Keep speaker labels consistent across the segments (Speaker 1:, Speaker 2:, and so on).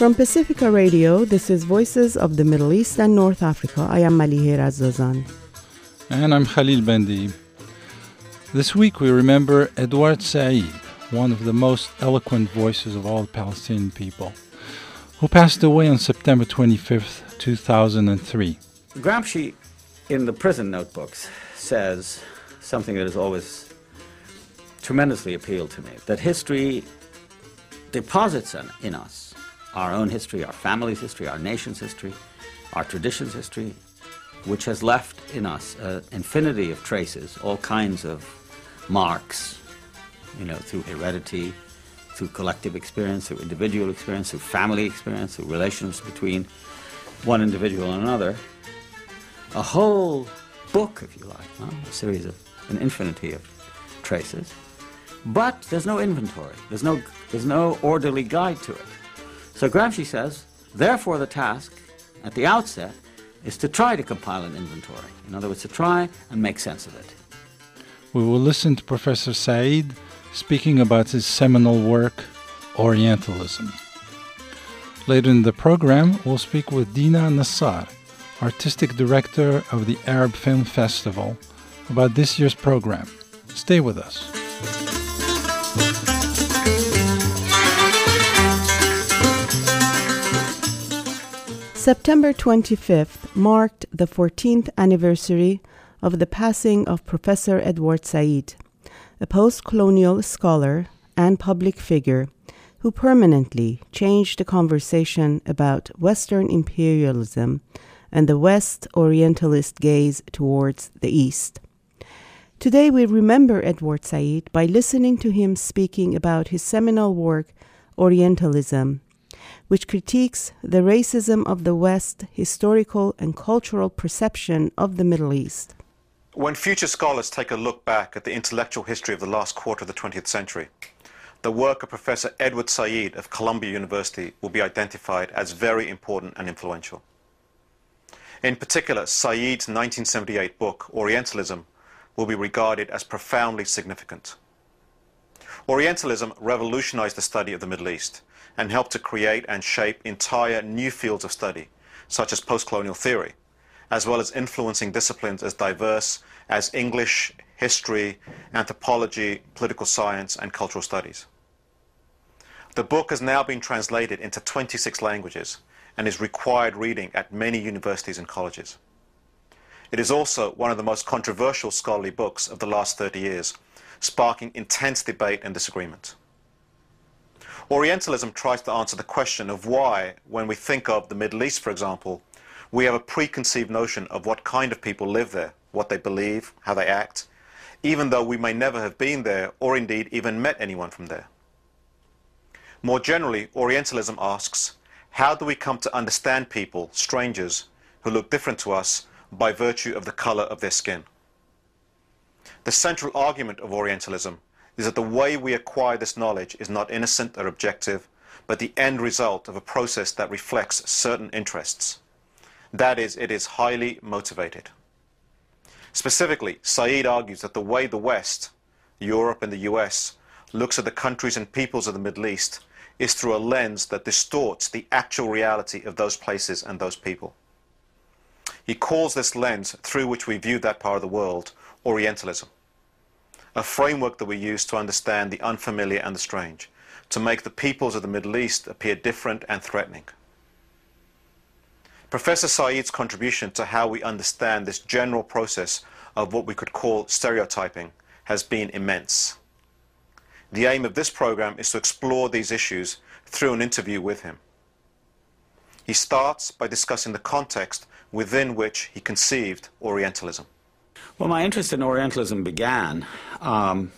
Speaker 1: From Pacifica Radio, this is Voices of the Middle East and North Africa. I am Malihe Razazan.
Speaker 2: And I'm Khalil Bendib. This week we remember Edward Said, one of the most eloquent voices of all the Palestinian people, who passed away on September 25th, 2003.
Speaker 3: Gramsci, in the prison notebooks, says something that has always tremendously appealed to me that history deposits in us our own history, our family's history, our nation's history, our tradition's history, which has left in us an infinity of traces, all kinds of marks, you know, through heredity, through collective experience, through individual experience, through family experience, through relations between one individual and another. A whole book, if you like, huh? a series of an infinity of traces. But there's no inventory. There's no, there's no orderly guide to it. So Gramsci says, therefore the task at the outset is to try to compile an inventory. In other words, to try and make sense of it.
Speaker 2: We will listen to Professor Said speaking about his seminal work, Orientalism. Later in the program, we'll speak with Dina Nassar, artistic director of the Arab Film Festival, about this year's program. Stay with us.
Speaker 1: September 25th marked the 14th anniversary of the passing of Professor Edward Said, a post colonial scholar and public figure who permanently changed the conversation about Western imperialism and the West Orientalist gaze towards the East. Today we remember Edward Said by listening to him speaking about his seminal work, Orientalism which critiques the racism of the West historical and cultural perception of the Middle East.
Speaker 4: When future scholars take a look back at the intellectual history of the last quarter of the 20th century, the work of Professor Edward Said of Columbia University will be identified as very important and influential. In particular, Said's 1978 book, Orientalism, will be regarded as profoundly significant. Orientalism revolutionized the study of the Middle East and helped to create and shape entire new fields of study, such as postcolonial theory, as well as influencing disciplines as diverse as English, history, anthropology, political science, and cultural studies. The book has now been translated into 26 languages and is required reading at many universities and colleges. It is also one of the most controversial scholarly books of the last 30 years, sparking intense debate and disagreement. Orientalism tries to answer the question of why, when we think of the Middle East, for example, we have a preconceived notion of what kind of people live there, what they believe, how they act, even though we may never have been there or indeed even met anyone from there. More generally, Orientalism asks, how do we come to understand people, strangers, who look different to us by virtue of the color of their skin? The central argument of Orientalism is that the way we acquire this knowledge is not innocent or objective, but the end result of a process that reflects certain interests. That is, it is highly motivated. Specifically, Said argues that the way the West, Europe and the US, looks at the countries and peoples of the Middle East is through a lens that distorts the actual reality of those places and those people. He calls this lens through which we view that part of the world Orientalism a framework that we use to understand the unfamiliar and the strange, to make the peoples of the Middle East appear different and threatening. Professor Said's contribution to how we understand this general process of what we could call stereotyping has been immense. The aim of this program is to explore these issues through an interview with him. He starts by discussing the context within which he conceived Orientalism.
Speaker 3: Well, my interest in Orientalism began um,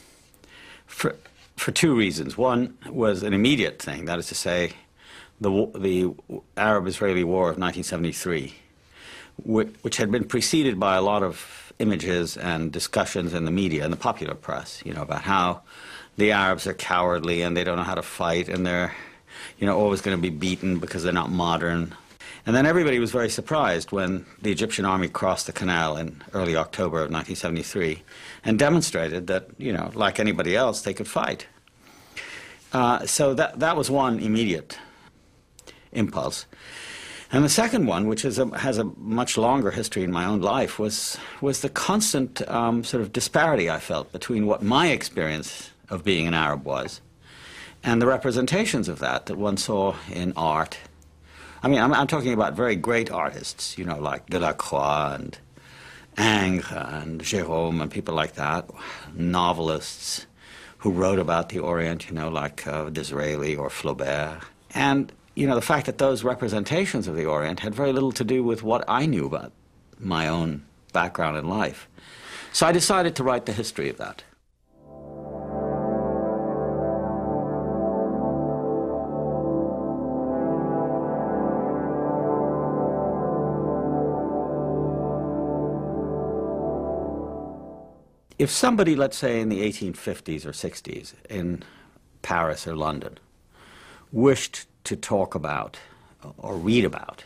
Speaker 3: for, for two reasons. One was an immediate thing, that is to say, the, the Arab-Israeli War of 1973, which had been preceded by a lot of images and discussions in the media and the popular press, you know, about how the Arabs are cowardly and they don't know how to fight and they're, you know, always going to be beaten because they're not modern and then everybody was very surprised when the Egyptian army crossed the canal in early October of 1973 and demonstrated that, you know, like anybody else, they could fight. Uh, so that, that was one immediate impulse. And the second one, which a, has a much longer history in my own life, was, was the constant um, sort of disparity I felt between what my experience of being an Arab was and the representations of that that one saw in art. I mean, I'm, I'm talking about very great artists, you know, like Delacroix and Ingres and Gérôme and people like that, novelists who wrote about the Orient, you know, like uh, Disraeli or Flaubert. And, you know, the fact that those representations of the Orient had very little to do with what I knew about my own background in life. So I decided to write the history of that. If somebody, let's say in the 1850s or 60s in Paris or London, wished to talk about or read about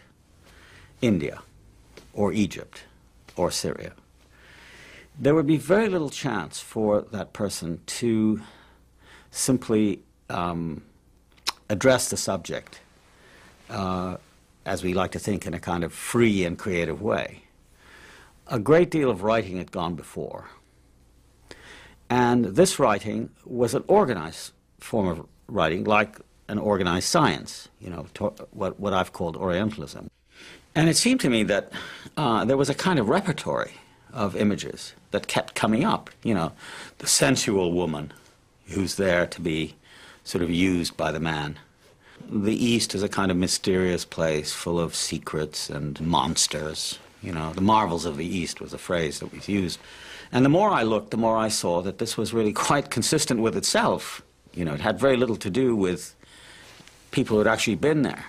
Speaker 3: India or Egypt or Syria, there would be very little chance for that person to simply um, address the subject, uh, as we like to think, in a kind of free and creative way. A great deal of writing had gone before. And this writing was an organized form of writing, like an organized science, you know, what, what I've called Orientalism. And it seemed to me that uh, there was a kind of repertory of images that kept coming up, you know, the sensual woman who's there to be sort of used by the man. The East is a kind of mysterious place full of secrets and monsters. You know, the marvels of the East was a phrase that was used. And the more I looked, the more I saw that this was really quite consistent with itself. You know, it had very little to do with people who had actually been there.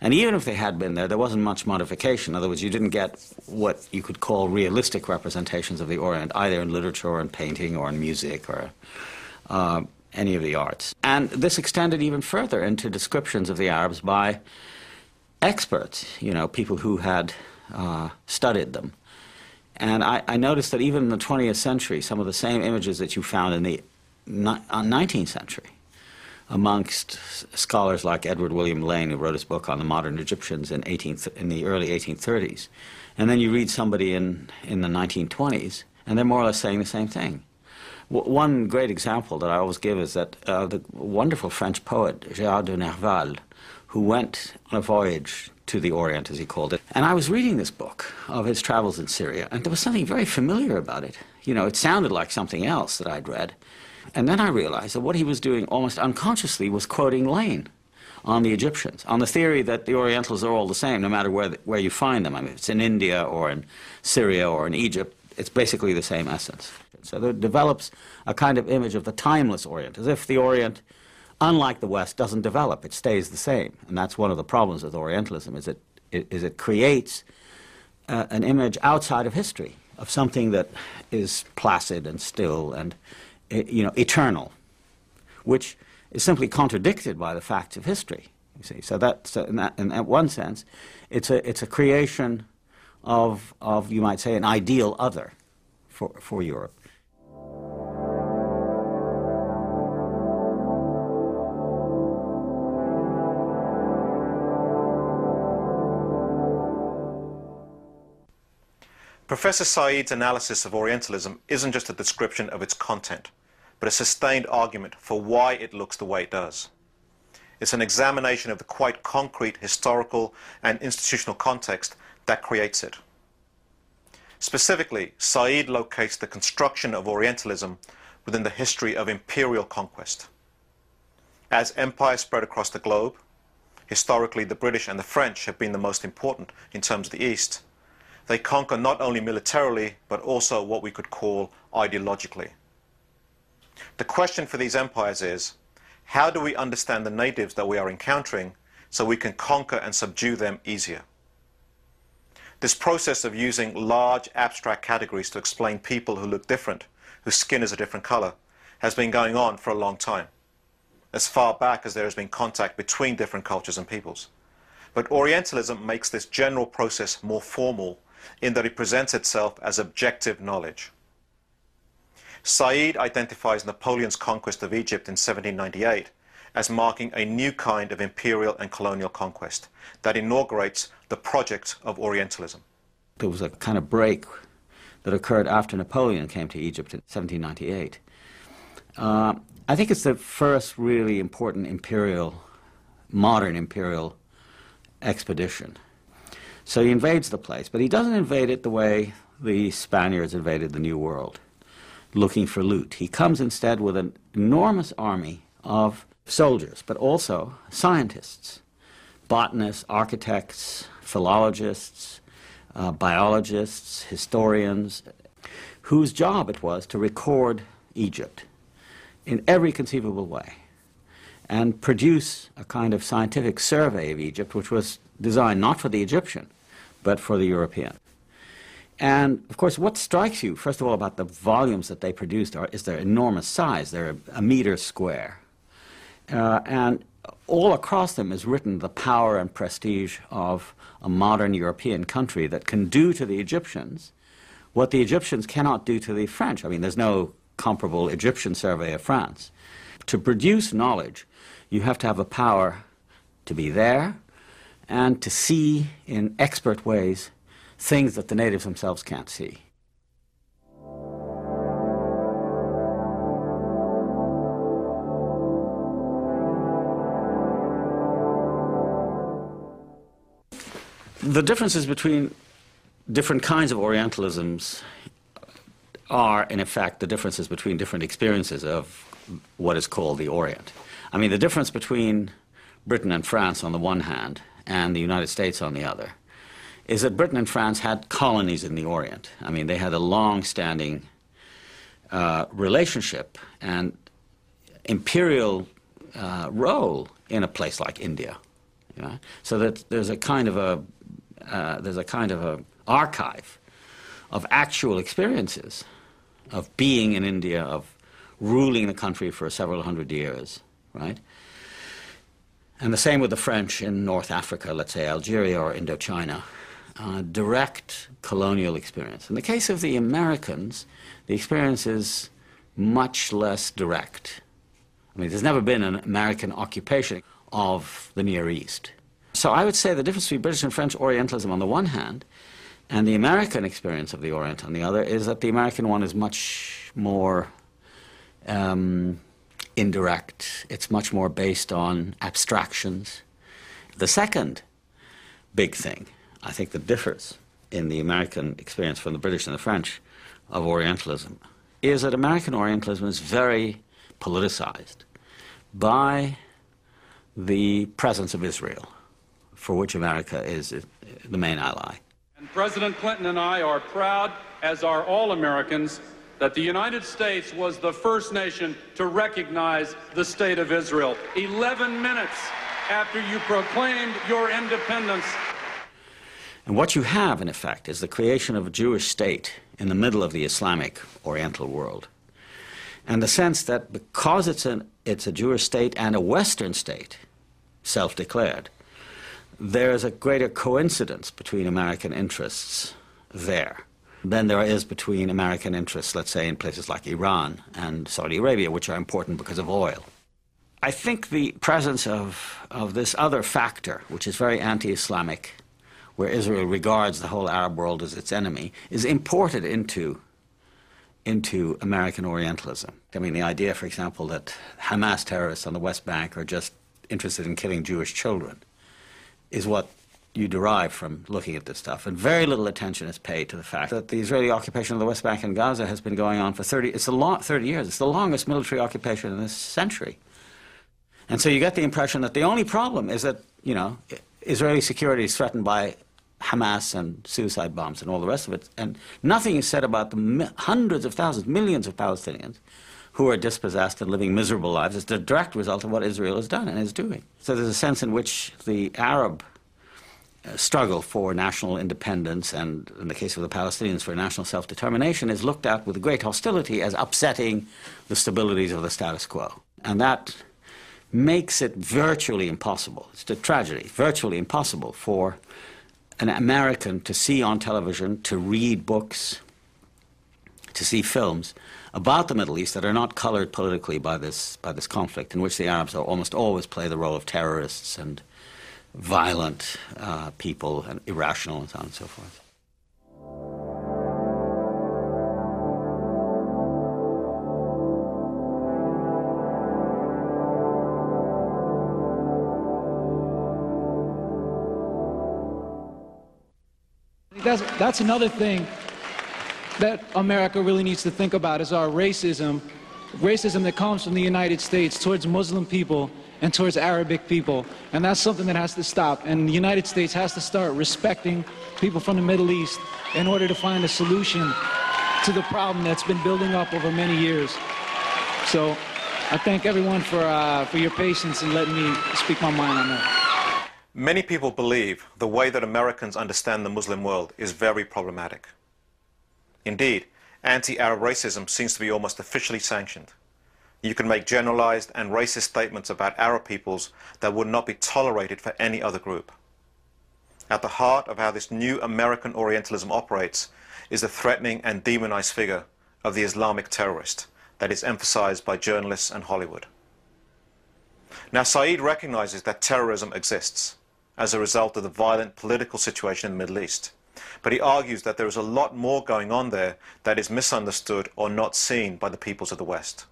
Speaker 3: And even if they had been there, there wasn't much modification. In other words, you didn't get what you could call realistic representations of the Orient, either in literature or in painting or in music or uh, any of the arts. And this extended even further into descriptions of the Arabs by experts, you know, people who had uh, studied them. And I, I, noticed that even in the 20th century, some of the same images that you found in the 19th uh, century amongst scholars like Edward William Lane, who wrote his book on the modern Egyptians in, 18th, in the early 1830s. And then you read somebody in, in the 1920s, and they're more or less saying the same thing. W one great example that I always give is that uh, the wonderful French poet Gérard de Nerval, who went on a voyage to the Orient, as he called it. And I was reading this book of his travels in Syria, and there was something very familiar about it. You know, it sounded like something else that I'd read. And then I realized that what he was doing almost unconsciously was quoting Lane on the Egyptians, on the theory that the Orientals are all the same, no matter where, the, where you find them. I mean, it's in India or in Syria or in Egypt, it's basically the same essence. So there develops a kind of image of the timeless Orient, as if the Orient unlike the West, doesn't develop. It stays the same. And that's one of the problems with Orientalism, is it, is it creates uh, an image outside of history of something that is placid and still and, you know, eternal, which is simply contradicted by the facts of history. You see, so that, in, that, in that one sense, it's a, it's a creation of, of, you might say, an ideal other for, for Europe.
Speaker 4: Professor Said's analysis of Orientalism isn't just a description of its content, but a sustained argument for why it looks the way it does. It's an examination of the quite concrete historical and institutional context that creates it. Specifically, Said locates the construction of Orientalism within the history of imperial conquest. As empires spread across the globe, historically the British and the French have been the most important in terms of the East, they conquer not only militarily, but also what we could call ideologically. The question for these empires is, how do we understand the natives that we are encountering so we can conquer and subdue them easier? This process of using large abstract categories to explain people who look different, whose skin is a different color, has been going on for a long time, as far back as there has been contact between different cultures and peoples. But Orientalism makes this general process more formal in that it presents itself as objective knowledge. Said identifies Napoleon's conquest of Egypt in 1798 as marking a new kind of imperial and colonial conquest that inaugurates the project of Orientalism.
Speaker 3: There was a kind of break that occurred after Napoleon came to Egypt in 1798. Uh, I think it's the first really important imperial, modern imperial expedition. So he invades the place, but he doesn't invade it the way the Spaniards invaded the New World, looking for loot. He comes instead with an enormous army of soldiers, but also scientists, botanists, architects, philologists, uh, biologists, historians, whose job it was to record Egypt in every conceivable way and produce a kind of scientific survey of Egypt, which was designed not for the Egyptian, but for the European. And of course, what strikes you, first of all, about the volumes that they produced are, is their enormous size. They're a, a meter square. Uh, and all across them is written the power and prestige of a modern European country that can do to the Egyptians what the Egyptians cannot do to the French. I mean, there's no comparable Egyptian survey of France. To produce knowledge, you have to have a power to be there and to see in expert ways things that the natives themselves can't see. The differences between different kinds of Orientalisms are, in effect, the differences between different experiences of what is called the Orient. I mean, the difference between Britain and France on the one hand and the United States on the other is that Britain and France had colonies in the Orient. I mean, they had a long standing uh, relationship and imperial uh, role in a place like India. You know? So that there's a kind of a uh, there's a kind of a archive of actual experiences of being in India, of ruling the country for several hundred years, right? And the same with the French in North Africa, let's say Algeria or Indochina. Uh, direct colonial experience. In the case of the Americans, the experience is much less direct. I mean, there's never been an American occupation of the Near East. So I would say the difference between British and French Orientalism on the one hand and the American experience of the Orient on the other is that the American one is much more um, indirect. It's much more based on abstractions. The second big thing, I think, that differs in the American experience from the British and the French of Orientalism is that American Orientalism is very politicized by the presence of Israel, for which America is the main ally.
Speaker 5: And President Clinton and I are proud, as are all Americans, that the United States was the first nation to recognize the State of Israel. 11 minutes after you proclaimed your independence.
Speaker 3: And what you have, in effect, is the creation of a Jewish state in the middle of the Islamic Oriental world. And the sense that because it's, an, it's a Jewish state and a Western state, self declared, there is a greater coincidence between American interests there than there is between American interests, let's say, in places like Iran and Saudi Arabia, which are important because of oil. I think the presence of, of this other factor, which is very anti Islamic, where Israel regards the whole Arab world as its enemy, is imported into, into American Orientalism. I mean, the idea, for example, that Hamas terrorists on the West Bank are just interested in killing Jewish children is what you derive from looking at this stuff. And very little attention is paid to the fact that the Israeli occupation of the West Bank and Gaza has been going on for 30, it's a long, 30 years. It's the longest military occupation in this century. And so you get the impression that the only problem is that, you know, Israeli security is threatened by Hamas and suicide bombs and all the rest of it. And nothing is said about the hundreds of thousands, millions of Palestinians who are dispossessed and living miserable lives. It's the direct result of what Israel has done and is doing. So there's a sense in which the Arab Uh, struggle for national independence and, in the case of the Palestinians, for national self determination is looked at with great hostility as upsetting the stabilities of the status quo. And that makes it virtually impossible. It's a tragedy, virtually impossible for an American to see on television, to read books, to see films about the Middle East that are not colored politically by this, by this conflict, in which the Arabs almost always play the role of terrorists and violent uh, people and irrational and so on and so forth.
Speaker 6: That's, that's another thing that America really needs to think about is our racism, racism that comes from the United States towards Muslim people and towards Arabic people. And that's something that has to stop. And the United States has to start respecting people from the Middle East in order to find a solution to the problem that's been building up over many years. So I thank everyone for, uh, for your patience and letting me speak my mind on that.
Speaker 4: Many people believe the way that Americans understand the Muslim world is very problematic. Indeed, anti-Arab racism seems to be almost officially sanctioned. You can make generalized and racist statements about Arab peoples that would not be tolerated for any other group. At the heart of how this new American Orientalism operates is the threatening and demonized figure of the Islamic terrorist that is emphasized by journalists and Hollywood. Now, Said recognizes that terrorism exists as a result of the violent political situation in the Middle East. But he argues that there is a lot more going on there that is misunderstood or not seen by the peoples of the West.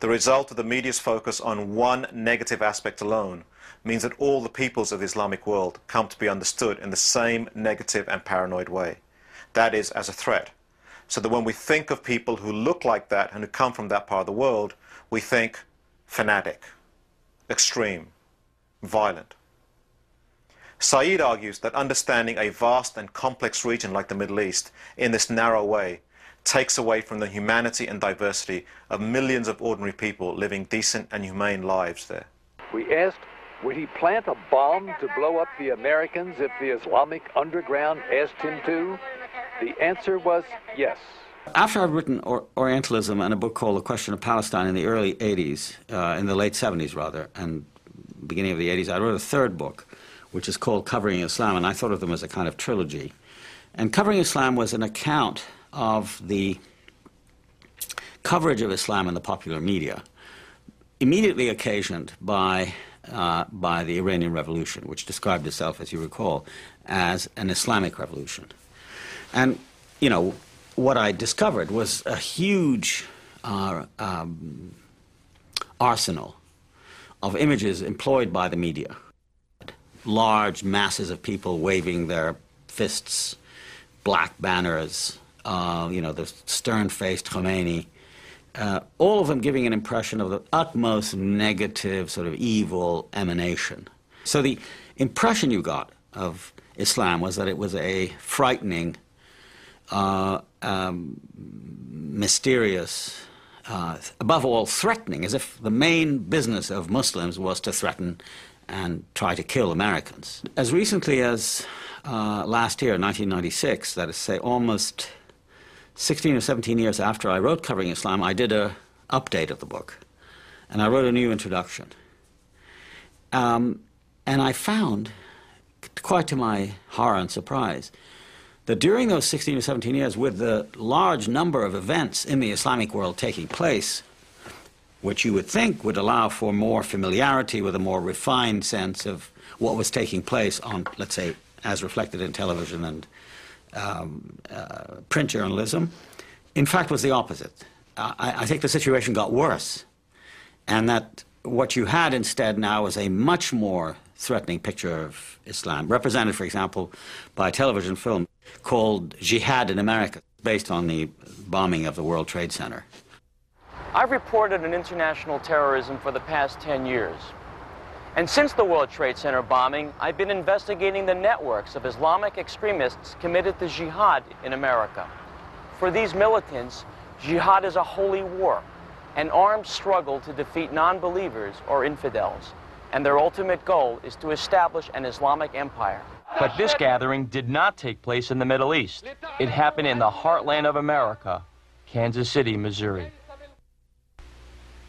Speaker 4: The result of the media's focus on one negative aspect alone means that all the peoples of the Islamic world come to be understood in the same negative and paranoid way. That is, as a threat. So that when we think of people who look like that and who come from that part of the world, we think fanatic, extreme, violent. Said argues that understanding a vast and complex region like the Middle East in this narrow way takes away from the humanity and diversity of millions of ordinary people living decent and humane lives there.
Speaker 7: We asked, would he plant a bomb to blow up the Americans if the Islamic underground asked him to? The answer was yes.
Speaker 3: After I'd written or Orientalism and a book called The Question of Palestine in the early 80s, uh, in the late 70s rather, and beginning of the 80s, I wrote a third book, which is called Covering Islam, and I thought of them as a kind of trilogy. And Covering Islam was an account of the coverage of Islam in the popular media, immediately occasioned by, uh, by the Iranian Revolution, which described itself, as you recall, as an Islamic revolution. And, you know, what I discovered was a huge uh, um, arsenal of images employed by the media. Large masses of people waving their fists, black banners, uh, you know, the stern-faced Khomeini, uh, all of them giving an impression of the utmost negative, sort of evil emanation. So the impression you got of Islam was that it was a frightening, uh, um, mysterious, uh, above all threatening, as if the main business of Muslims was to threaten and try to kill Americans. As recently as uh, last year, 1996, that is, say, almost 16 or 17 years after I wrote Covering Islam, I did a update of the book, and I wrote a new introduction. Um, and I found, quite to my horror and surprise, that during those 16 or 17 years, with the large number of events in the Islamic world taking place, which you would think would allow for more familiarity with a more refined sense of what was taking place on, let's say, as reflected in television and um, uh, print journalism, in fact, was the opposite. I, I think the situation got worse, and that what you had instead now was a much more threatening picture of Islam, represented, for example, by a television film called Jihad in America, based on the bombing of the World Trade Center.
Speaker 8: I've reported on international terrorism for the past 10 years. And since the World Trade Center bombing, I've been investigating the networks of Islamic extremists committed to jihad in America. For these militants, jihad is a holy war, an armed struggle to defeat non-believers or infidels. And their ultimate goal is to establish an Islamic empire.
Speaker 9: But this gathering did not take place in the Middle East. It happened in the heartland of America, Kansas City, Missouri.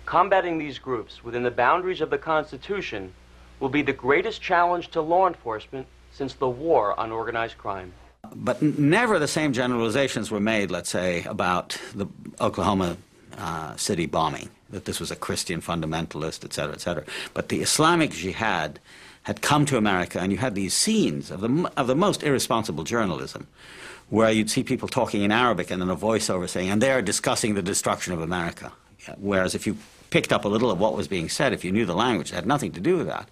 Speaker 8: Combating these groups within the boundaries of the Constitution will be the greatest challenge to law enforcement since the war on organized crime.
Speaker 3: But never the same generalizations were made, let's say, about the Oklahoma uh, City bombing, that this was a Christian fundamentalist, et cetera, et cetera. But the Islamic jihad had come to America, and you had these scenes of the, of the most irresponsible journalism, where you'd see people talking in Arabic and then a voiceover saying, and they're discussing the destruction of America. Whereas if you picked up a little of what was being said, if you knew the language, it had nothing to do with that.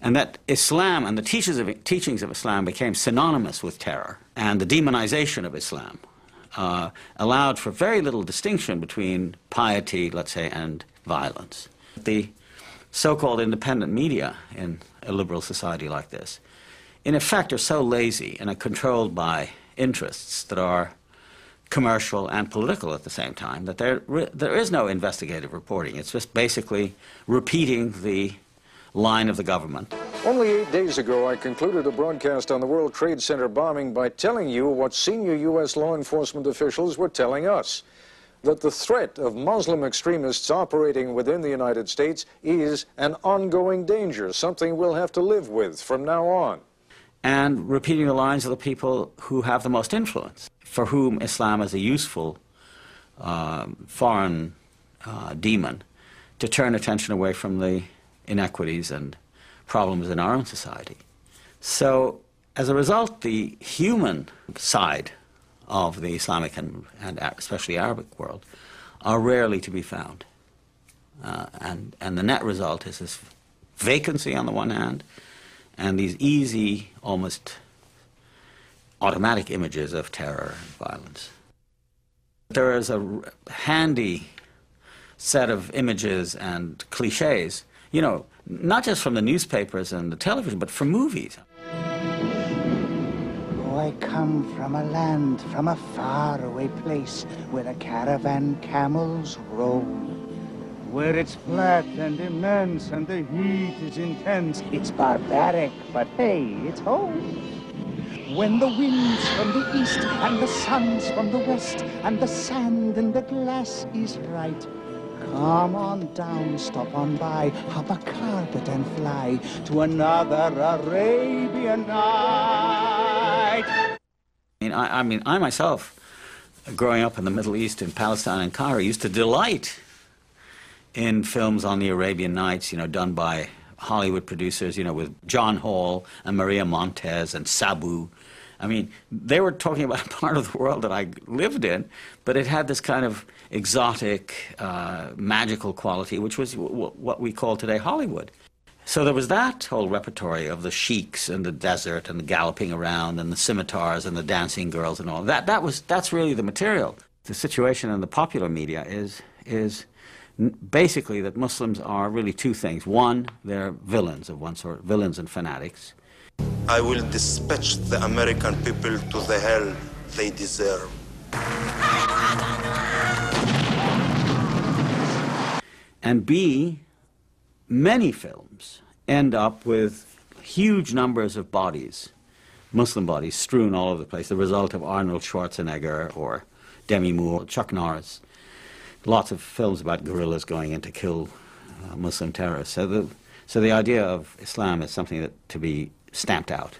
Speaker 3: And that Islam and the teachings of, teachings of Islam became synonymous with terror, and the demonization of Islam uh, allowed for very little distinction between piety, let's say, and violence. The so called independent media in a liberal society like this, in effect, are so lazy and are controlled by interests that are commercial and political at the same time that there, there is no investigative reporting. It's just basically repeating the line of the government.
Speaker 10: Only eight days ago, I concluded a broadcast on the World Trade Center bombing by telling you what senior U.S. law enforcement officials were telling us that the threat of Muslim extremists operating within the United States is an ongoing danger, something we'll have to live with from now on.
Speaker 3: And repeating the lines of the people who have the most influence, for whom Islam is a useful uh, foreign uh, demon to turn attention away from the inequities and problems in our own society. So, as a result, the human side of the Islamic and, and especially Arabic world are rarely to be found. Uh, and, and the net result is this vacancy on the one hand and these easy, almost automatic images of terror and violence. There is a handy set of images and cliches you know, not just from the newspapers and the television, but from movies.
Speaker 11: Oh, I come from a land, from a faraway place, where the caravan camels roll. Where it's flat and immense and the heat is intense. It's barbaric, but hey, it's home. When the wind's from the east and the sun's from the west and the sand in the glass is right, Come on down, stop on by, hop a carpet and fly to another Arabian night.
Speaker 3: I mean, I, I mean, I myself, growing up in the Middle East, in Palestine and Cairo, used to delight in films on the Arabian Nights, you know, done by Hollywood producers, you know, with Jon Hall and Maria Montez and Sabu. I mean, they were talking about a part of the world that I lived in, but it had this kind of exotic, uh, magical quality, which was what we call today Hollywood. So there was that whole repertory of the sheiks and the desert and the galloping around and the scimitars and the dancing girls and all that. That was that's really the material. The situation in the popular media is is basically that Muslims are really two things. One, they're villains of one sort, villains and fanatics.
Speaker 12: I will dispatch the American people to the hell they deserve.
Speaker 3: And B, many films end up with huge numbers of bodies, Muslim bodies, strewn all over the place, the result of Arnold Schwarzenegger or Demi Moore, Chuck Norris. Lots of films about guerrillas going in to kill uh, Muslim terrorists. So the, so the idea of Islam is something that to be stamped out.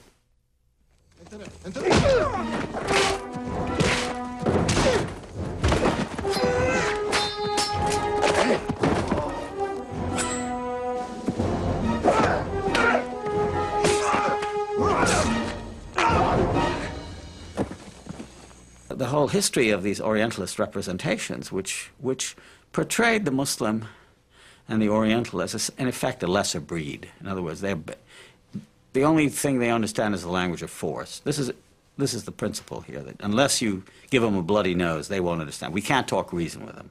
Speaker 3: the whole history of these Orientalist representations, which, which portrayed the Muslim and the Oriental as, in effect, a lesser breed. In other words, they're, the only thing they understand is the language of force. This is, this is the principle here, that unless you give them a bloody nose, they won't understand. We can't talk reason with them.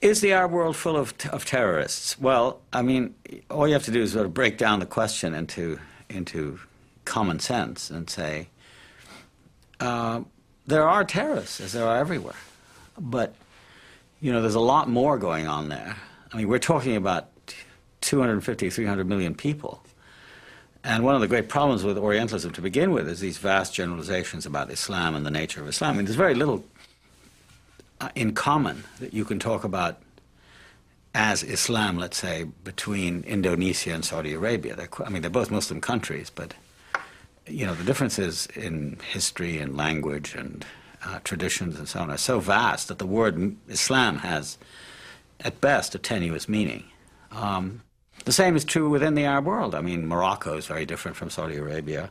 Speaker 3: Is the Arab world full of, of terrorists? Well, I mean, all you have to do is sort of break down the question into, into common sense and say, uh, there are terrorists, as there are everywhere. But, you know, there's a lot more going on there. I mean, we're talking about 250, 300 million people. And one of the great problems with Orientalism to begin with is these vast generalizations about Islam and the nature of Islam. I mean, there's very little uh, in common that you can talk about as Islam, let's say, between Indonesia and Saudi Arabia. They're, I mean, they're both Muslim countries, but you know the differences in history and language and uh, traditions and so on are so vast that the word Islam has, at best, a tenuous meaning. Um, the same is true within the Arab world. I mean, Morocco is very different from Saudi Arabia.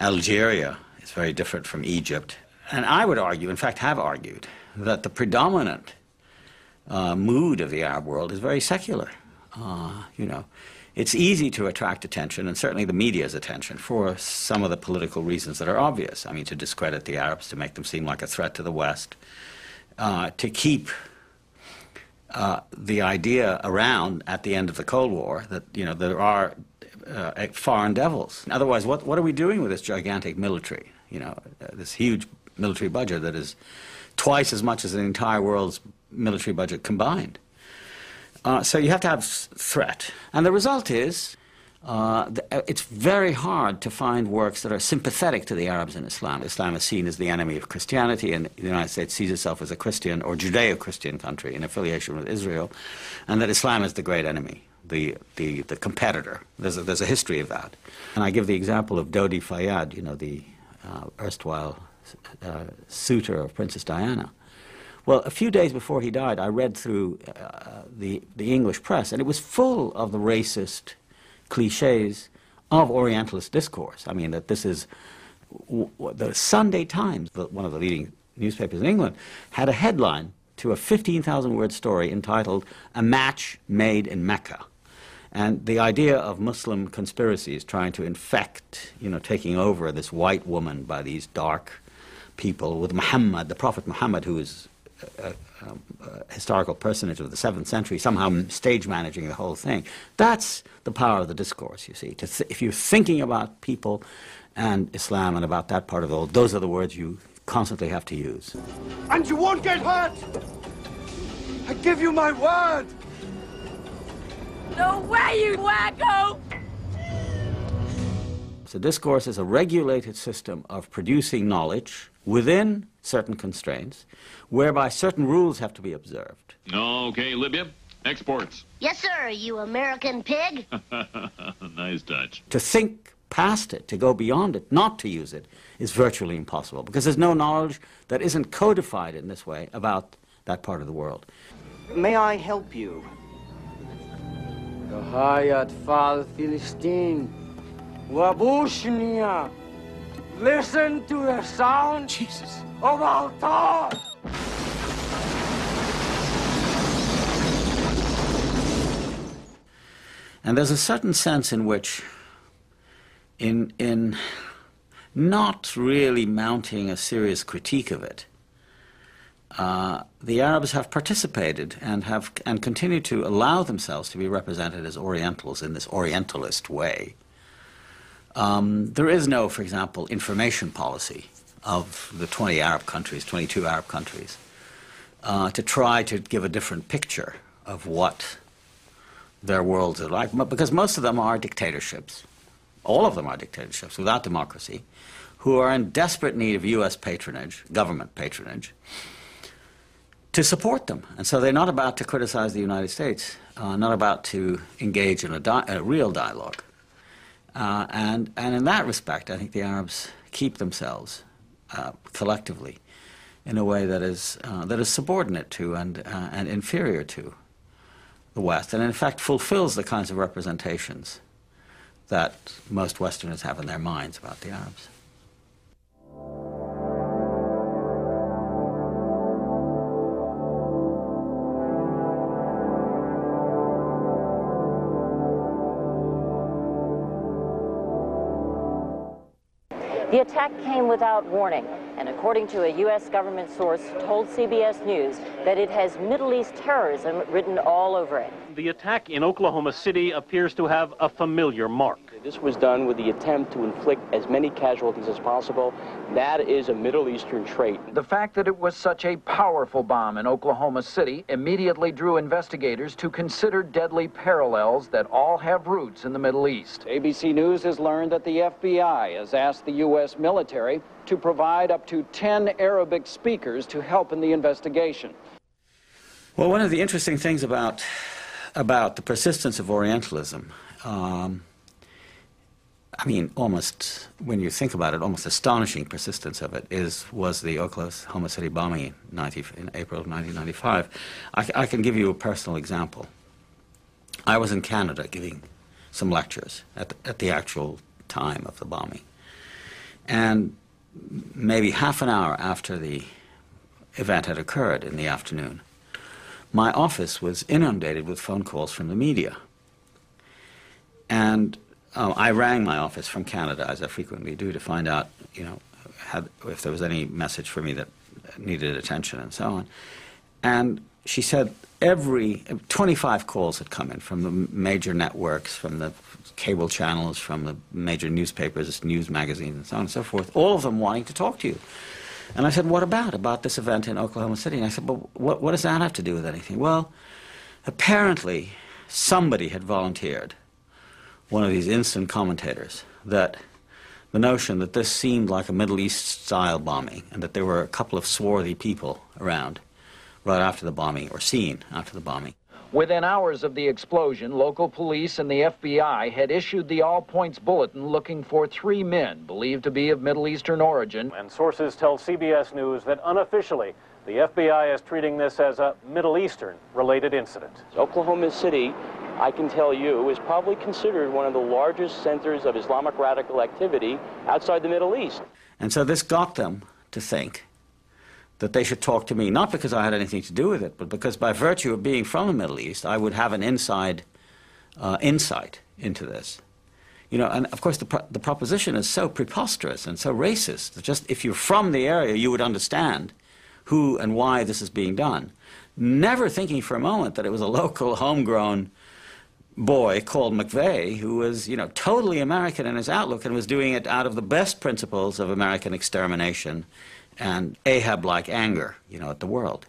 Speaker 3: Algeria is very different from Egypt. And I would argue, in fact, have argued, that the predominant uh, mood of the Arab world is very secular. Uh, you know, it's easy to attract attention, and certainly the media's attention, for some of the political reasons that are obvious. I mean, to discredit the Arabs, to make them seem like a threat to the West, uh, to keep uh, the idea around at the end of the Cold War that you know there are uh, foreign devils. Otherwise, what what are we doing with this gigantic military? You know, uh, this huge military budget that is twice as much as the entire world's military budget combined. Uh, so you have to have threat, and the result is uh, uh, it's very hard to find works that are sympathetic to the Arabs in Islam. Islam is seen as the enemy of Christianity, and the United States sees itself as a Christian or Judeo Christian country in affiliation with Israel, and that Islam is the great enemy, the, the, the competitor. There's a, there's a history of that. And I give the example of Dodi Fayed, you know, the uh, erstwhile uh, suitor of Princess Diana. Well, a few days before he died, I read through uh, the, the English press, and it was full of the racist cliches of Orientalist discourse. I mean, that this is the Sunday Times, one of the leading newspapers in England, had a headline to a 15,000 word story entitled A Match Made in Mecca. And the idea of Muslim conspiracies trying to infect, you know, taking over this white woman by these dark people with Muhammad, the Prophet Muhammad, who is a, um, historical personage of the seventh century, somehow stage managing the whole thing. That's the power of the discourse, you see. Th if you're thinking about people and Islam and about that part of the world, those are the words you constantly have to use.
Speaker 11: And you won't get hurt! I give you my word!
Speaker 13: No way, you wacko!
Speaker 3: So discourse is a regulated system of producing knowledge within certain constraints, whereby certain rules have to be observed.
Speaker 14: Okay, Libya, exports.
Speaker 15: Yes, sir, you American pig.
Speaker 14: nice touch.
Speaker 3: To think past it, to go beyond it, not to use it, is virtually impossible because there's no knowledge that isn't codified in this way about that part of the world.
Speaker 16: May I help you? The Hayat Fal Philistine. Wabushnia. Listen to the sound Jesus. of Altar.
Speaker 3: And there's a certain sense in which, in, in not really mounting a serious critique of it, uh, the Arabs have participated and have and continue to allow themselves to be represented as Orientals in this Orientalist way. Um, there is no, for example, information policy of the 20 Arab countries, 22 Arab countries, uh, to try to give a different picture of what their worlds are like, because most of them are dictatorships. All of them are dictatorships without democracy, who are in desperate need of U.S. patronage, government patronage, to support them. And so they're not about to criticize the United States, uh, not about to engage in a, di- a real dialogue. Uh, and, and in that respect, I think the Arabs keep themselves uh, collectively in a way that is, uh, that is subordinate to and, uh, and inferior to the West, and in fact fulfills the kinds of representations that most Westerners have in their minds about the Arabs.
Speaker 17: The attack came without warning, and according to a U.S. government source, told CBS News that it has Middle East terrorism written all over it.
Speaker 18: The attack in Oklahoma City appears to have a familiar mark.
Speaker 8: This was done with the attempt to inflict as many casualties as possible. That is a Middle Eastern trait.
Speaker 19: The fact that it was such a powerful bomb in Oklahoma City immediately drew investigators to consider deadly parallels that all have roots in the Middle East.
Speaker 20: ABC News has learned that the FBI has asked the U.S. military to provide up to 10 Arabic speakers to help in the investigation.
Speaker 3: Well, one of the interesting things about about the persistence of Orientalism, um, I mean, almost when you think about it, almost astonishing persistence of it is was the Oklahoma City bombing in, 90, in April of 1995. I, I can give you a personal example. I was in Canada giving some lectures at the, at the actual time of the bombing, and maybe half an hour after the event had occurred in the afternoon, my office was inundated with phone calls from the media. And uh, I rang my office from Canada, as I frequently do, to find out, you know, had, if there was any message for me that needed attention and so on. And she said every 25 calls had come in from the major networks, from the cable channels, from the major newspapers, news magazines, and so on and so forth, all of them wanting to talk to you. And I said, what about, about this event in Oklahoma City? And I said, well, what, what does that have to do with anything? Well, apparently somebody had volunteered, one of these instant commentators, that the notion that this seemed like a Middle East style bombing and that there were a couple of swarthy people around right after the bombing or seen after the bombing.
Speaker 19: Within hours of the explosion, local police and the FBI had issued the All Points Bulletin looking for three men believed to be of Middle Eastern origin.
Speaker 18: And sources tell CBS News that unofficially, the FBI is treating this as a Middle Eastern related incident.
Speaker 8: Oklahoma City, I can tell you, is probably considered one of the largest centers of Islamic radical activity outside the Middle East.
Speaker 3: And so this got them to think that they should talk to me, not because I had anything to do with it, but because by virtue of being from the Middle East, I would have an inside uh, insight into this. You know, and of course, the, pro the proposition is so preposterous and so racist that just if you're from the area, you would understand who and why this is being done. Never thinking for a moment that it was a local, homegrown boy called McVeigh who was, you know, totally American in his outlook and was doing it out of the best principles of American extermination and Ahab like anger, you know, at the world.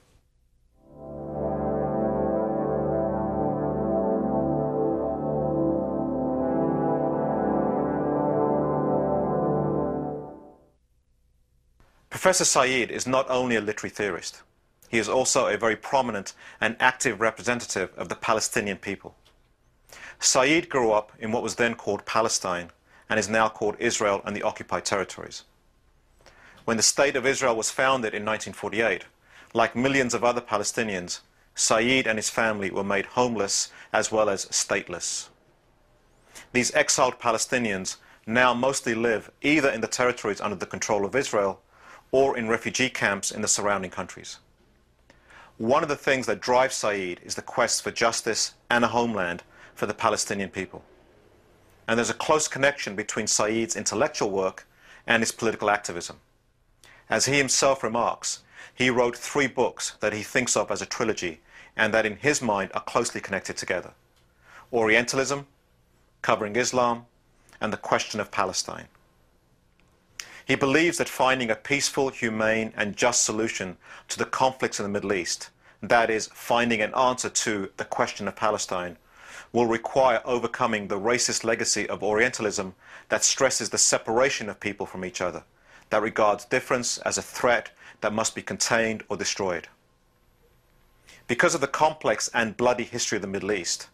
Speaker 4: Professor Said is not only a literary theorist, he is also a very prominent and active representative of the Palestinian people. Said grew up in what was then called Palestine and is now called Israel and the occupied territories. When the State of Israel was founded in 1948, like millions of other Palestinians, Said and his family were made homeless as well as stateless. These exiled Palestinians now mostly live either in the territories under the control of Israel or in refugee camps in the surrounding countries. One of the things that drives Said is the quest for justice and a homeland for the Palestinian people. And there's a close connection between Said's intellectual work and his political activism. As he himself remarks, he wrote three books that he thinks of as a trilogy and that in his mind are closely connected together. Orientalism, covering Islam, and the question of Palestine. He believes that finding a peaceful, humane, and just solution to the conflicts in the Middle East, that is, finding an answer to the question of Palestine, will require overcoming the racist legacy of Orientalism that stresses the separation of people from each other that regards difference as a threat that must be contained or destroyed. Because of the complex and bloody history of the Middle East,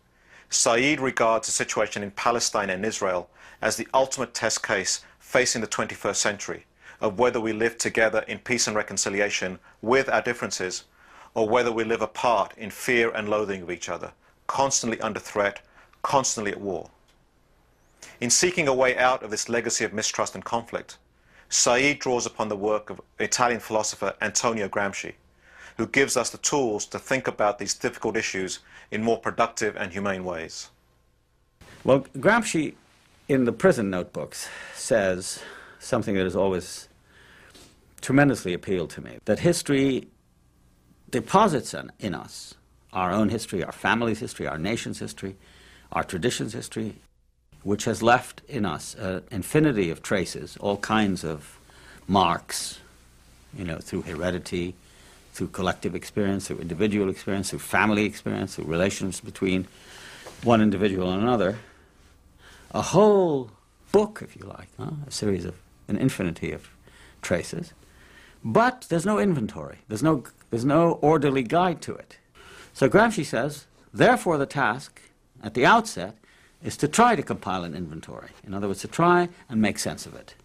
Speaker 4: Said regards the situation in Palestine and Israel as the ultimate test case facing the 21st century of whether we live together in peace and reconciliation with our differences or whether we live apart in fear and loathing of each other, constantly under threat, constantly at war. In seeking a way out of this legacy of mistrust and conflict, Said draws upon the work of Italian philosopher Antonio Gramsci, who gives us the tools to think about these difficult issues in more productive and humane ways.
Speaker 3: Well, Gramsci, in the prison notebooks, says something that has always tremendously appealed to me that history deposits in, in us our own history, our family's history, our nation's history, our tradition's history, which has left in us an infinity of traces, all kinds of marks, you know, through heredity, through collective experience, through individual experience, through family experience, through relations between one individual and another. A whole book, if you like, huh? a series of, an infinity of traces. But there's no inventory. There's no, there's no orderly guide to it. So Gramsci says Therefore, the task at the outset is to try to compile an inventory. In other words, to try and make sense of it.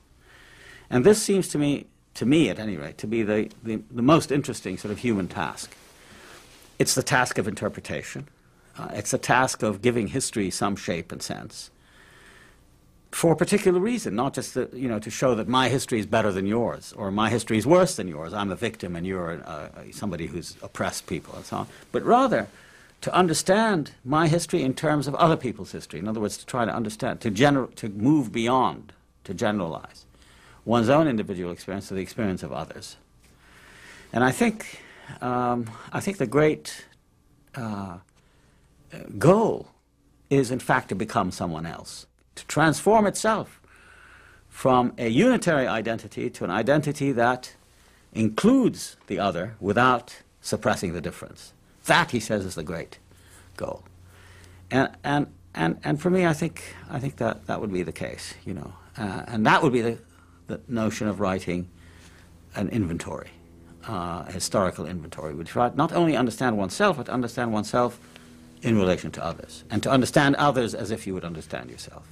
Speaker 3: And this seems to me, to me at any rate, to be the, the, the most interesting sort of human task. It's the task of interpretation. Uh, it's a task of giving history some shape and sense for a particular reason, not just to, you know, to show that my history is better than yours or my history is worse than yours. I'm a victim and you're uh, somebody who's oppressed people and so on. But rather to understand my history in terms of other people's history. In other words, to try to understand, to, to move beyond, to generalize one's own individual experience to the experience of others. And I think, um, I think the great uh, goal is, in fact, to become someone else to transform itself from a unitary identity to an identity that includes the other without suppressing the difference. That, he says, is the great goal. And, and, and, and for me, I think, I think that, that would be the case, you know. Uh, and that would be the, the notion of writing an inventory, uh, a historical inventory, which right, not only understand oneself, but understand oneself in relation to others, and to understand others as if you would understand yourself.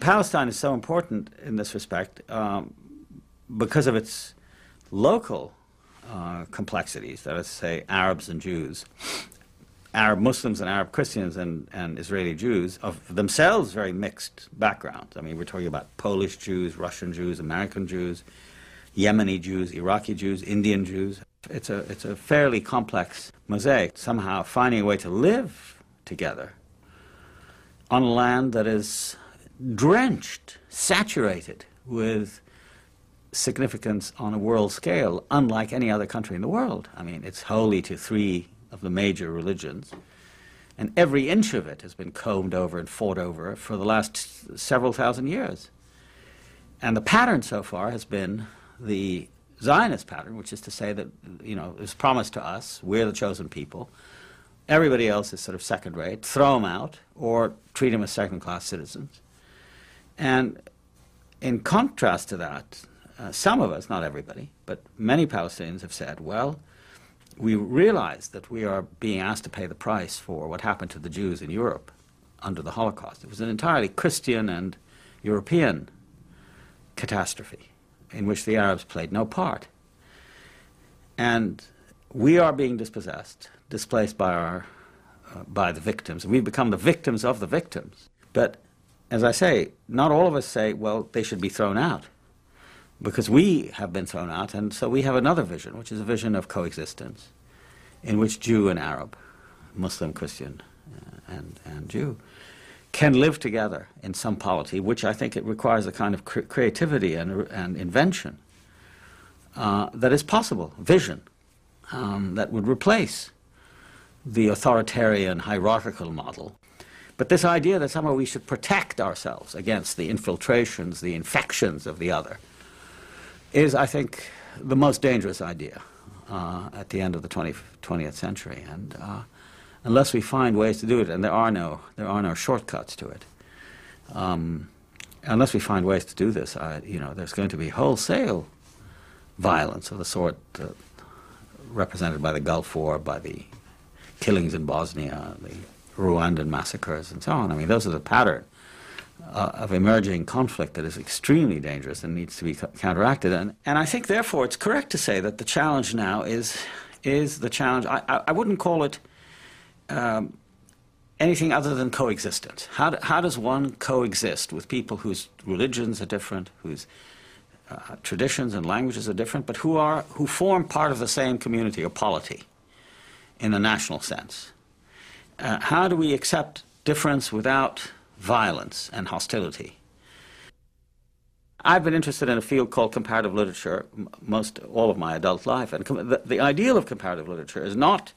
Speaker 3: Palestine is so important in this respect um, because of its local uh, complexities, that is to say, Arabs and Jews, Arab Muslims and Arab Christians and, and Israeli Jews, of themselves very mixed backgrounds. I mean, we're talking about Polish Jews, Russian Jews, American Jews, Yemeni Jews, Iraqi Jews, Indian Jews. It's a, it's a fairly complex mosaic, somehow finding a way to live together on a land that is drenched, saturated with significance on a world scale, unlike any other country in the world. I mean, it's holy to three of the major religions, and every inch of it has been combed over and fought over for the last several thousand years. And the pattern so far has been the Zionist pattern, which is to say that, you know, it's promised to us, we're the chosen people. Everybody else is sort of second rate, throw them out, or treat them as second class citizens. And in contrast to that, uh, some of us, not everybody, but many Palestinians have said, well, we realize that we are being asked to pay the price for what happened to the Jews in Europe under the Holocaust. It was an entirely Christian and European catastrophe in which the Arabs played no part. And we are being dispossessed, displaced by, our, uh, by the victims. We've become the victims of the victims. But as I say, not all of us say, well, they should be thrown out. Because we have been thrown out, and so we have another vision, which is a vision of coexistence, in which Jew and Arab, Muslim, Christian, uh, and, and Jew, can live together in some polity, which I think it requires a kind of cre creativity and, and invention uh, that is possible, vision, um, that would replace the authoritarian hierarchical model. But this idea that somehow we should protect ourselves against the infiltrations, the infections of the other, is, I think, the most dangerous idea uh, at the end of the 20, 20th century. And uh, unless we find ways to do it, and there are no, there are no shortcuts to it, um, unless we find ways to do this, I, you know, there's going to be wholesale violence of the sort uh, represented by the Gulf War, by the killings in Bosnia, the Rwandan massacres and so on. I mean, those are the pattern uh, of emerging conflict that is extremely dangerous and needs to be counteracted. And, and I think, therefore, it's correct to say that the challenge now is, is the challenge. I, I, I wouldn't call it um, anything other than coexistence. How, do, how does one coexist with people whose religions are different, whose uh, traditions and languages are different, but who, are, who form part of the same community or polity in a national sense? uh, how do we accept difference without violence and hostility? I've been interested in a field called comparative literature most all of my adult life, and the, the ideal of comparative literature is not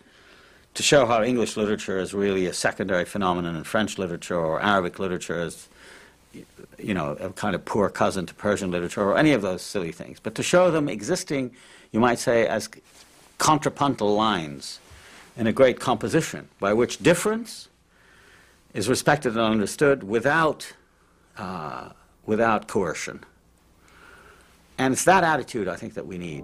Speaker 3: to show how English literature is really a secondary phenomenon and French literature or Arabic literature is, you know, a kind of poor cousin to Persian literature or any of those silly things, but to show them existing, you might say, as contrapuntal lines in a great composition by which difference is respected and understood without, uh, without coercion. And it's that attitude, I think, that we need.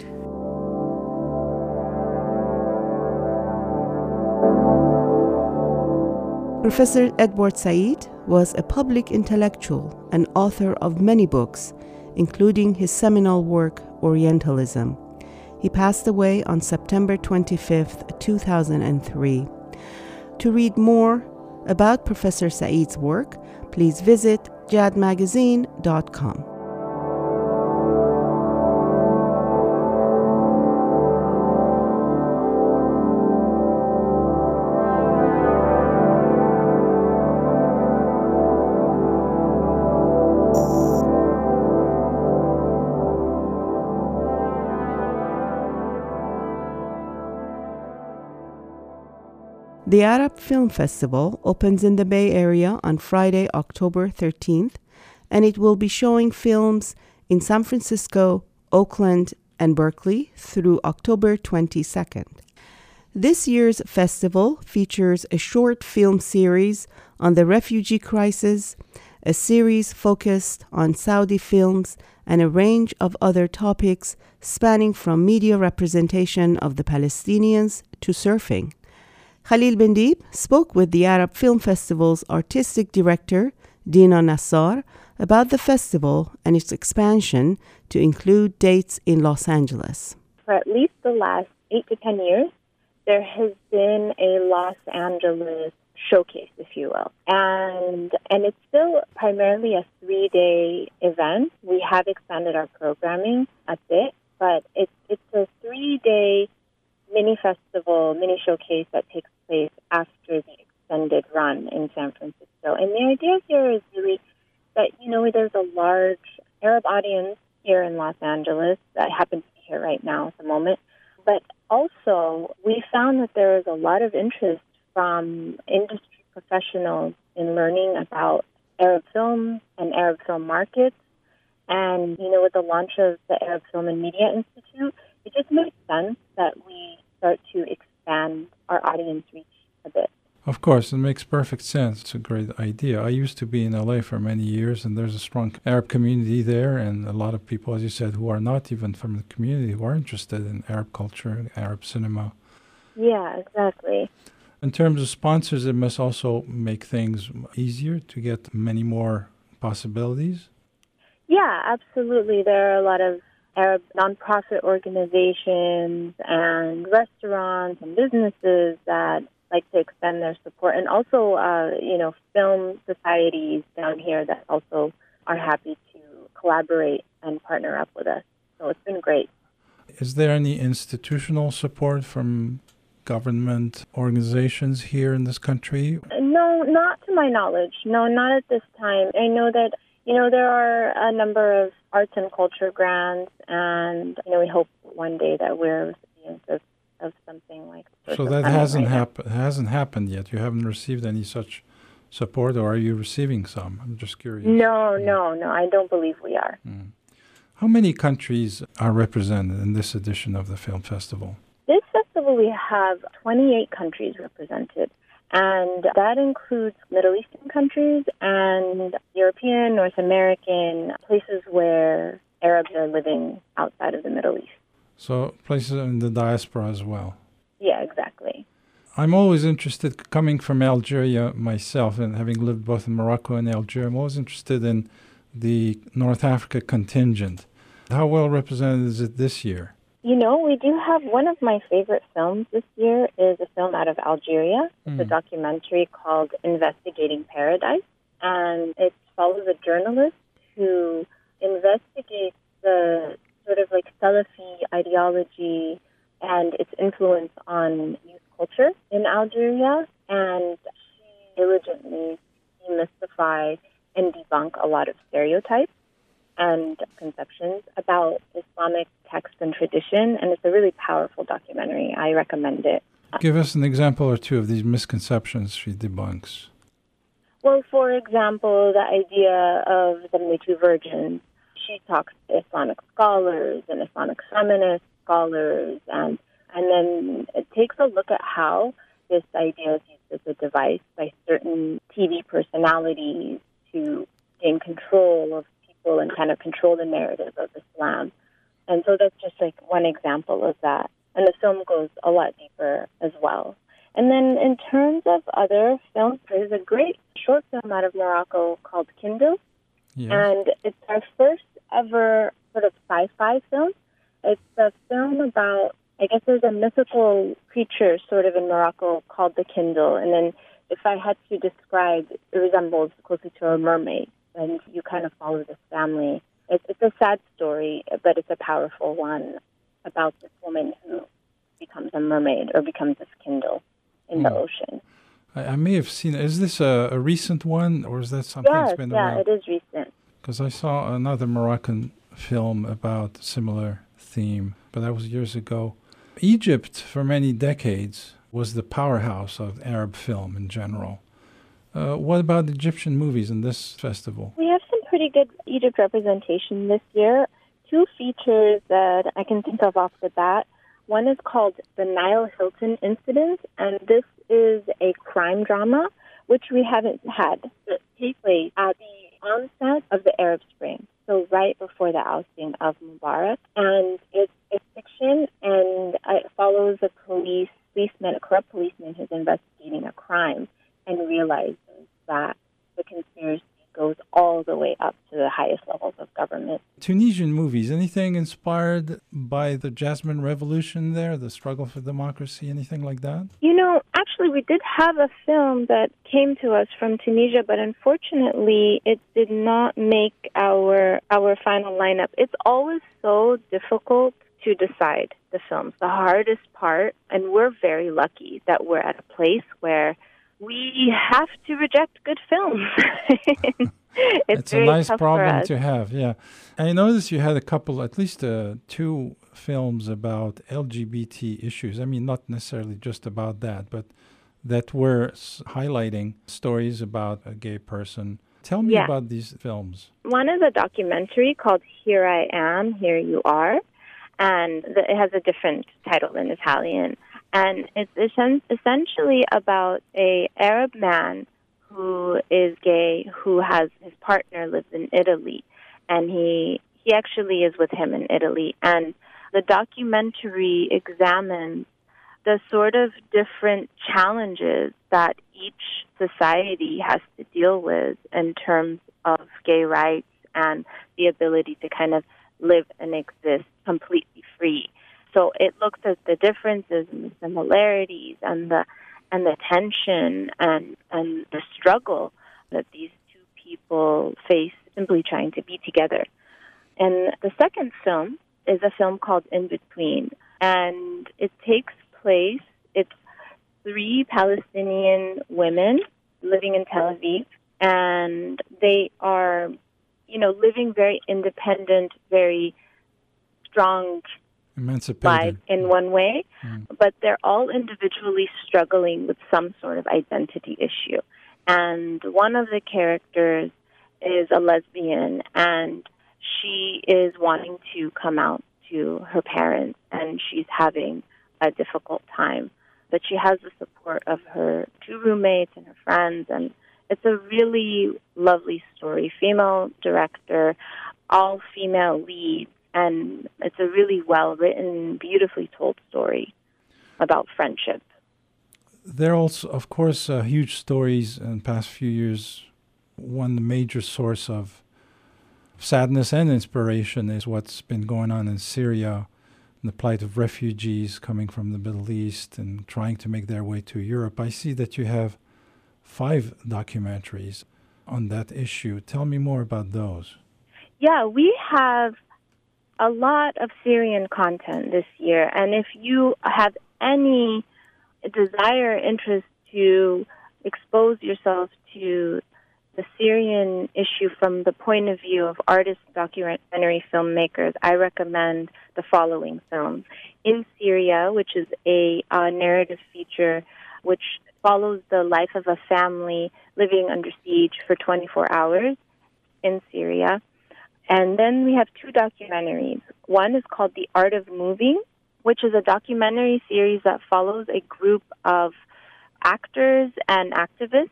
Speaker 1: Professor Edward Said was a public intellectual and author of many books, including his seminal work, Orientalism. He passed away on September 25, 2003. To read more about Professor Said's work, please visit jadmagazine.com. The Arab Film Festival opens in the Bay Area on Friday, October 13th, and it will be showing films in San Francisco, Oakland, and Berkeley through October 22nd. This year's festival features a short film series on the refugee crisis, a series focused on Saudi films, and a range of other topics spanning from media representation of the Palestinians to surfing. Khalil Bendib spoke with the Arab Film Festival's artistic director, Dina Nassar, about the festival and its expansion to include dates in Los Angeles.
Speaker 21: For at least the last eight to ten years, there has been a Los Angeles showcase, if you will. And and it's still primarily a three day event. We have expanded our programming a bit, but it's it's a three day mini festival, mini showcase that takes place after the extended run in San Francisco. And the idea here is really that, you know, there's a large Arab audience here in Los Angeles that happens to be here right now at the moment. But also, we found that there is a lot of interest from industry professionals in learning about Arab film and Arab film markets. And, you know, with the launch of the Arab Film and Media Institute, it just makes sense that we start to expand our audience reach a bit.
Speaker 2: Of course, it makes perfect sense. It's a great idea. I used to be in LA for many years, and there's a strong Arab community there, and a lot of people, as you said, who are not even from the community, who are interested in Arab culture, and Arab cinema.
Speaker 21: Yeah, exactly.
Speaker 2: In terms of sponsors, it must also make things easier to get many more possibilities.
Speaker 21: Yeah, absolutely. There are a lot of Arab nonprofit organizations and restaurants and businesses that like to extend their support, and also, uh, you know, film societies down here that also are happy to collaborate and partner up with us. So it's been great.
Speaker 2: Is there any institutional support from government organizations here in this country?
Speaker 21: No, not to my knowledge. No, not at this time. I know that you know, there are a number of arts and culture grants, and you know, we hope one day that we're recipients of, of something like.
Speaker 2: So that hasn't right happened. Hasn't happened yet. You haven't received any such support, or are you receiving some? I'm just curious.
Speaker 21: No, no, no. I don't believe we are.
Speaker 2: Mm. How many countries are represented in this edition of the film festival?
Speaker 21: This festival, we have 28 countries represented. And that includes Middle Eastern countries and European, North American, places where Arabs are living outside of the Middle East.
Speaker 2: So places in the diaspora as well.
Speaker 21: Yeah, exactly.
Speaker 2: I'm always interested, coming from Algeria myself and having lived both in Morocco and Algeria, I'm always interested in the North Africa contingent. How well represented is it this year?
Speaker 21: You know, we do have one of my favorite films this year is a film out of Algeria. It's a hmm. documentary called Investigating Paradise, and it follows a journalist who investigates the sort of like Salafi ideology and its influence on youth culture in Algeria, and she diligently demystify and debunk a lot of stereotypes and conceptions about Islamic text and tradition, and it's a really powerful documentary. I recommend it.
Speaker 2: Give us an example or two of these misconceptions she debunks.
Speaker 21: Well, for example, the idea of the 72 virgins. She talks to Islamic scholars and Islamic feminist scholars, and and then it takes a look at how this idea is used as a device by certain TV personalities to gain control of people and kind of control the narrative of Islam. And so that's just like one example of that. And the film goes a lot deeper as well. And then in terms of other films, there's a great short film out of Morocco called Kindle.
Speaker 2: Yes.
Speaker 21: And it's our first ever sort of sci-fi film. It's a film about, I guess there's a mythical creature sort of in Morocco called the Kindle. And then if I had to describe, it resembles closely to a mermaid. And you kind of follow this family. It's, it's a sad story, but it's a powerful one about this woman who becomes a mermaid or becomes this Kindle in the
Speaker 2: Hmm.
Speaker 21: ocean.
Speaker 2: I, I may have seen. Is this a, a recent one, or is that something
Speaker 21: yes,
Speaker 2: that's been
Speaker 21: yeah,
Speaker 2: around?
Speaker 21: it is recent.
Speaker 2: Because I saw another Moroccan film about a similar theme, but that was years ago. Egypt, for many decades, was the powerhouse of Arab film in general. Uh, what about Egyptian movies in this festival?
Speaker 21: We have some pretty good Egypt representation this year. Two features that I can think of off the bat. One is called The Nile Hilton Incident, and this is a crime drama, which we haven't had. It takes place at the onset of the Arab Spring, so right before the ousting of Mubarak. And it's, it's fiction, and it follows a police policeman, a corrupt policeman who's investigating a crime and realizes that the conspiracy goes all the way up to the highest levels of government.
Speaker 2: Tunisian movies, anything inspired by the Jasmine Revolution there, the struggle for democracy, anything like that?
Speaker 21: You know, actually, we did have a film that came to us from Tunisia, but unfortunately, it did not make our our final lineup. It's always so difficult to decide the films. The hardest part, and we're very lucky that we're at a place where we have to reject good films. it's
Speaker 2: It's a nice problem to have, yeah. I noticed you had a couple, at least uh, two films about LGBT issues. I mean, not necessarily just about that, but that were s- highlighting stories about a gay person. Tell me
Speaker 21: Yeah.
Speaker 2: about these films.
Speaker 21: One is a documentary called Here I Am, Here You Are, and the, it has a different title in Italian. And it's essen- essentially about a Arab man who is gay, who has his partner lives in Italy, and he he actually is with him in Italy. And the documentary examines the sort of different challenges that each society has to deal with in terms of gay rights and the ability to kind of live and exist completely free. So it looks at the differences and the similarities and the and the tension and and the struggle that these two people face simply trying to be together. And the second film is a film called In Between, and it takes place. It's three Palestinian women living in Tel Aviv, and they are, you know, living very independent, very strong
Speaker 2: Emancipated.
Speaker 21: in one way, mm. but they're all individually struggling with some sort of identity issue. And one of the characters is a lesbian, and she is wanting to come out to her parents, and she's having a difficult time. But she has the support of her two roommates and her friends, and it's a really lovely story. Female director, all female leads, and it's a really well written, beautifully told story about friendship.
Speaker 2: There are also, of course, uh, huge stories in the past few years. One major source of sadness and inspiration is what's been going on in Syria, and the plight of refugees coming from the Middle East and trying to make their way to Europe. I see that you have five documentaries on that issue. Tell me more about those.
Speaker 21: Yeah, we have a lot of Syrian content this year, and if you have any desire, interest to expose yourself to the Syrian issue from the point of view of artists, documentary filmmakers, I recommend the following films. In Syria, which is a narrative feature which follows the life of a family living under siege for 24 hours in Syria. And then we have two documentaries. One is called The Art of Moving, which is a documentary series that follows a group of actors and activists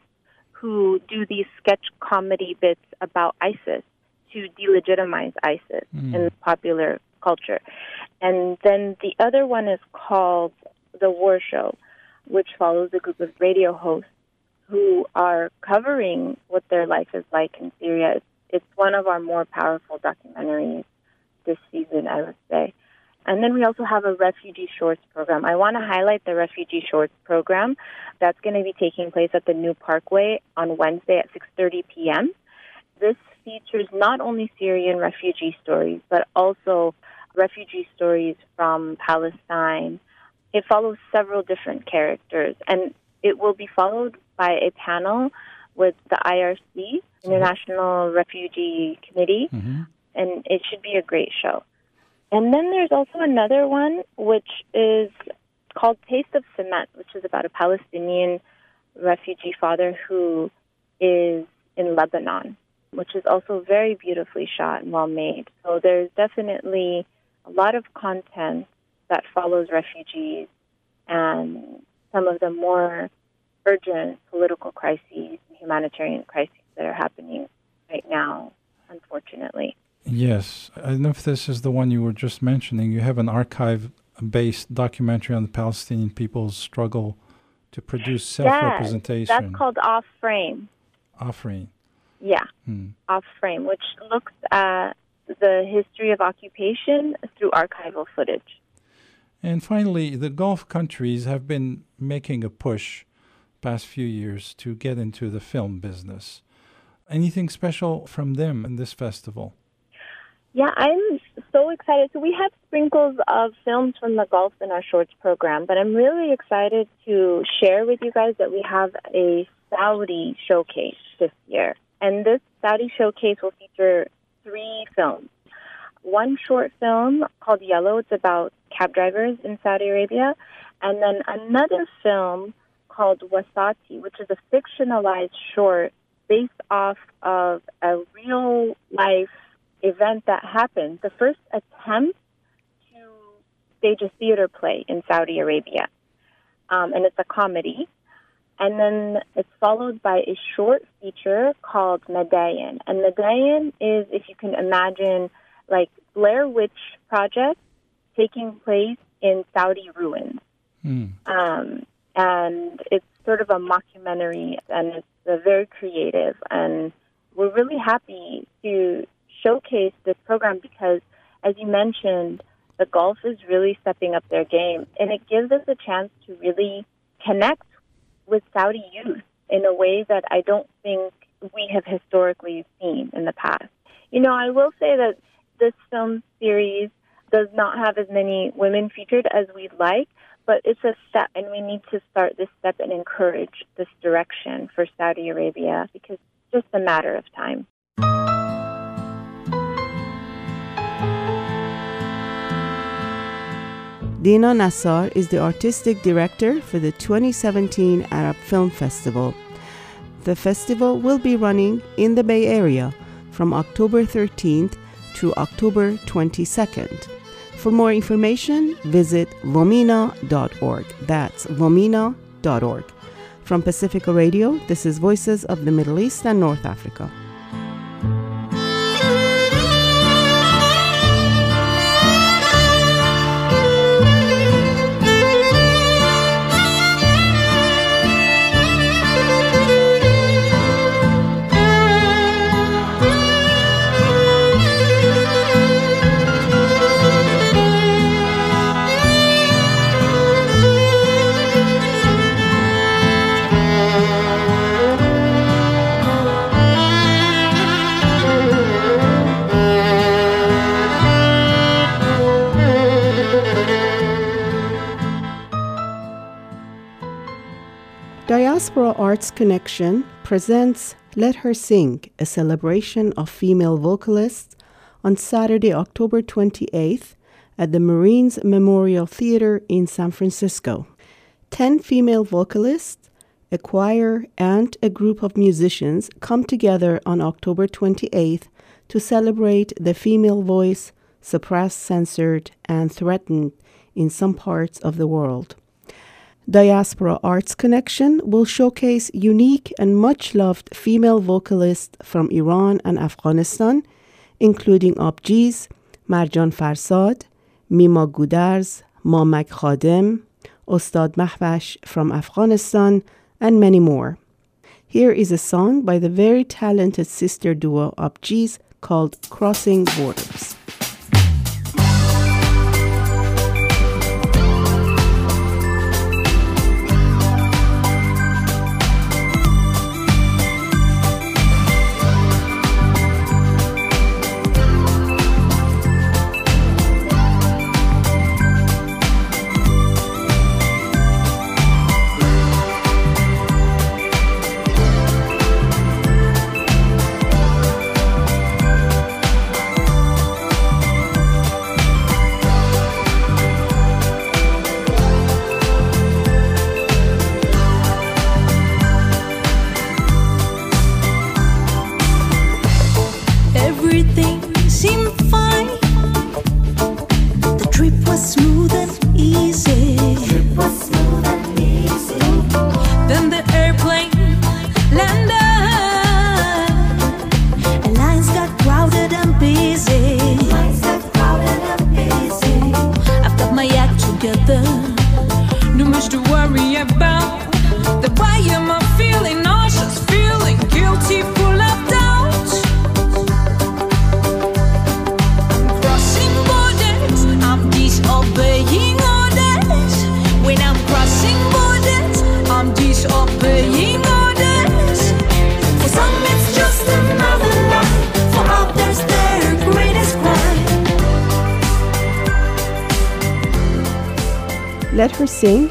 Speaker 21: who do these sketch comedy bits about ISIS to delegitimize ISIS
Speaker 22: Mm.
Speaker 21: in popular culture. And then the other one is called The War Show, which follows a group of radio hosts who are covering what their life is like in Syria. It's, it's one of our more powerful documentaries this season, I would say. And then we also have a Refugee Shorts program. I want to highlight the Refugee Shorts program that's going to be taking place at the New Parkway on Wednesday at 6:30 p.m. This features not only Syrian refugee stories, but also refugee stories from Palestine. It follows several different characters, and it will be followed by a panel with the IRC, International Refugee Committee,
Speaker 2: Mm-hmm.
Speaker 21: and it should be a great show. And then there's also another one which is called Taste of Cement, which is about a Palestinian refugee father who is in Lebanon, which is also very beautifully shot and well made. So there's definitely a lot of content that follows refugees and some of the more urgent political crises and humanitarian crises that are happening right now, unfortunately.
Speaker 2: Yes, I don't know if this is the one you were just mentioning. You have an archive-based documentary on the Palestinian people's struggle to produce self-representation.
Speaker 21: Yes, that's called Off Frame.
Speaker 2: Offering.
Speaker 21: Yeah,
Speaker 2: Hmm.
Speaker 21: Off Frame, which looks at the history of occupation through archival footage.
Speaker 2: And finally, the Gulf countries have been making a push past few years to get into the film business. Anything special from them in this festival?
Speaker 21: Yeah, I'm so excited. So we have sprinkles of films from the Gulf in our shorts program, but I'm really excited to share with you guys that we have a Saudi showcase this year. And this Saudi showcase will feature three films. One short film called Yellow, it's about cab drivers in Saudi Arabia. And then another film called Wasati, which is a fictionalized short based off of a real life event that happened. The first attempt to stage a theater play in Saudi Arabia. Um, and it's a comedy. And then it's followed by a short feature called Medayan. And Medayan is, if you can imagine, like Blair Witch Project taking place in Saudi ruins. Um, and it's sort of a mockumentary, and it's uh, very creative. And we're really happy to showcase this program because, as you mentioned, the Gulf is really stepping up their game, and it gives us a chance to really connect with Saudi youth in a way that I don't think we have historically seen in the past. You know, I will say that this film series does not have as many women featured as we'd like, but it's a step, and we need to start this step and encourage this direction for Saudi Arabia because it's just a matter of time.
Speaker 1: Dina Nassar is the artistic director for the 2017 Arab Film Festival. The festival will be running in the Bay Area from October 13th to October 22nd. For more information, visit vomina.org. That's vomina.org. From Pacifica Radio, this is Voices of the Middle East and North Africa. Arts Connection presents Let Her Sing, a celebration of female vocalists, on Saturday, October 28th at the Marines Memorial Theater in San Francisco. Ten female vocalists, a choir, and a group of musicians come together on October 28th to celebrate the female voice suppressed, censored, and threatened in some parts of the world. Diaspora Arts Connection will showcase unique and much loved female vocalists from Iran and Afghanistan, including Abjeez, Marjan Farsad, Mima Gudars, Mamak Khadem, Ostad Mahwash from Afghanistan, and many more. Here is a song by the very talented sister duo Abjeez called Crossing Borders.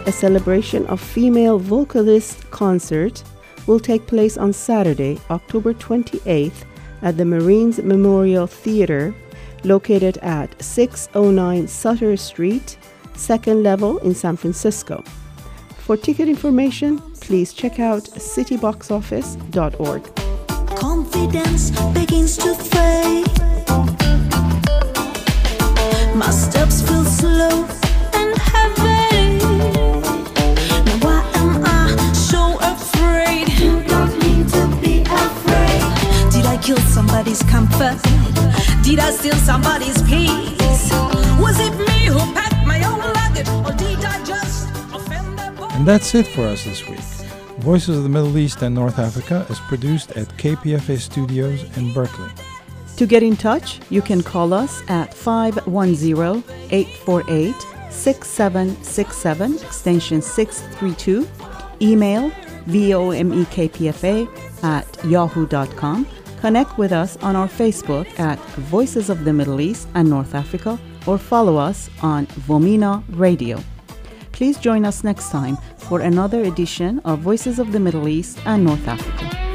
Speaker 1: A celebration of female vocalist concert, will take place on Saturday, October 28th at the Marines Memorial Theater, located at 609 Sutter Street, second level in San Francisco. For ticket information, please check out cityboxoffice.org.
Speaker 22: Confidence begins to fade. My steps feel slow kill somebody's comfort? Did I steal somebody's peace? Was it me who packed my own luggage, or did I just offend
Speaker 2: And that's it for us this week. Voices of the Middle East and North Africa is produced at KPFA Studios in Berkeley.
Speaker 1: To get in touch, you can call us at 510 848 6767, extension 632, email vomekpfa at yahoo.com Connect with us on our Facebook at Voices of the Middle East and North Africa or follow us on Vomina Radio. Please join us next time for another edition of Voices of the Middle East and North Africa.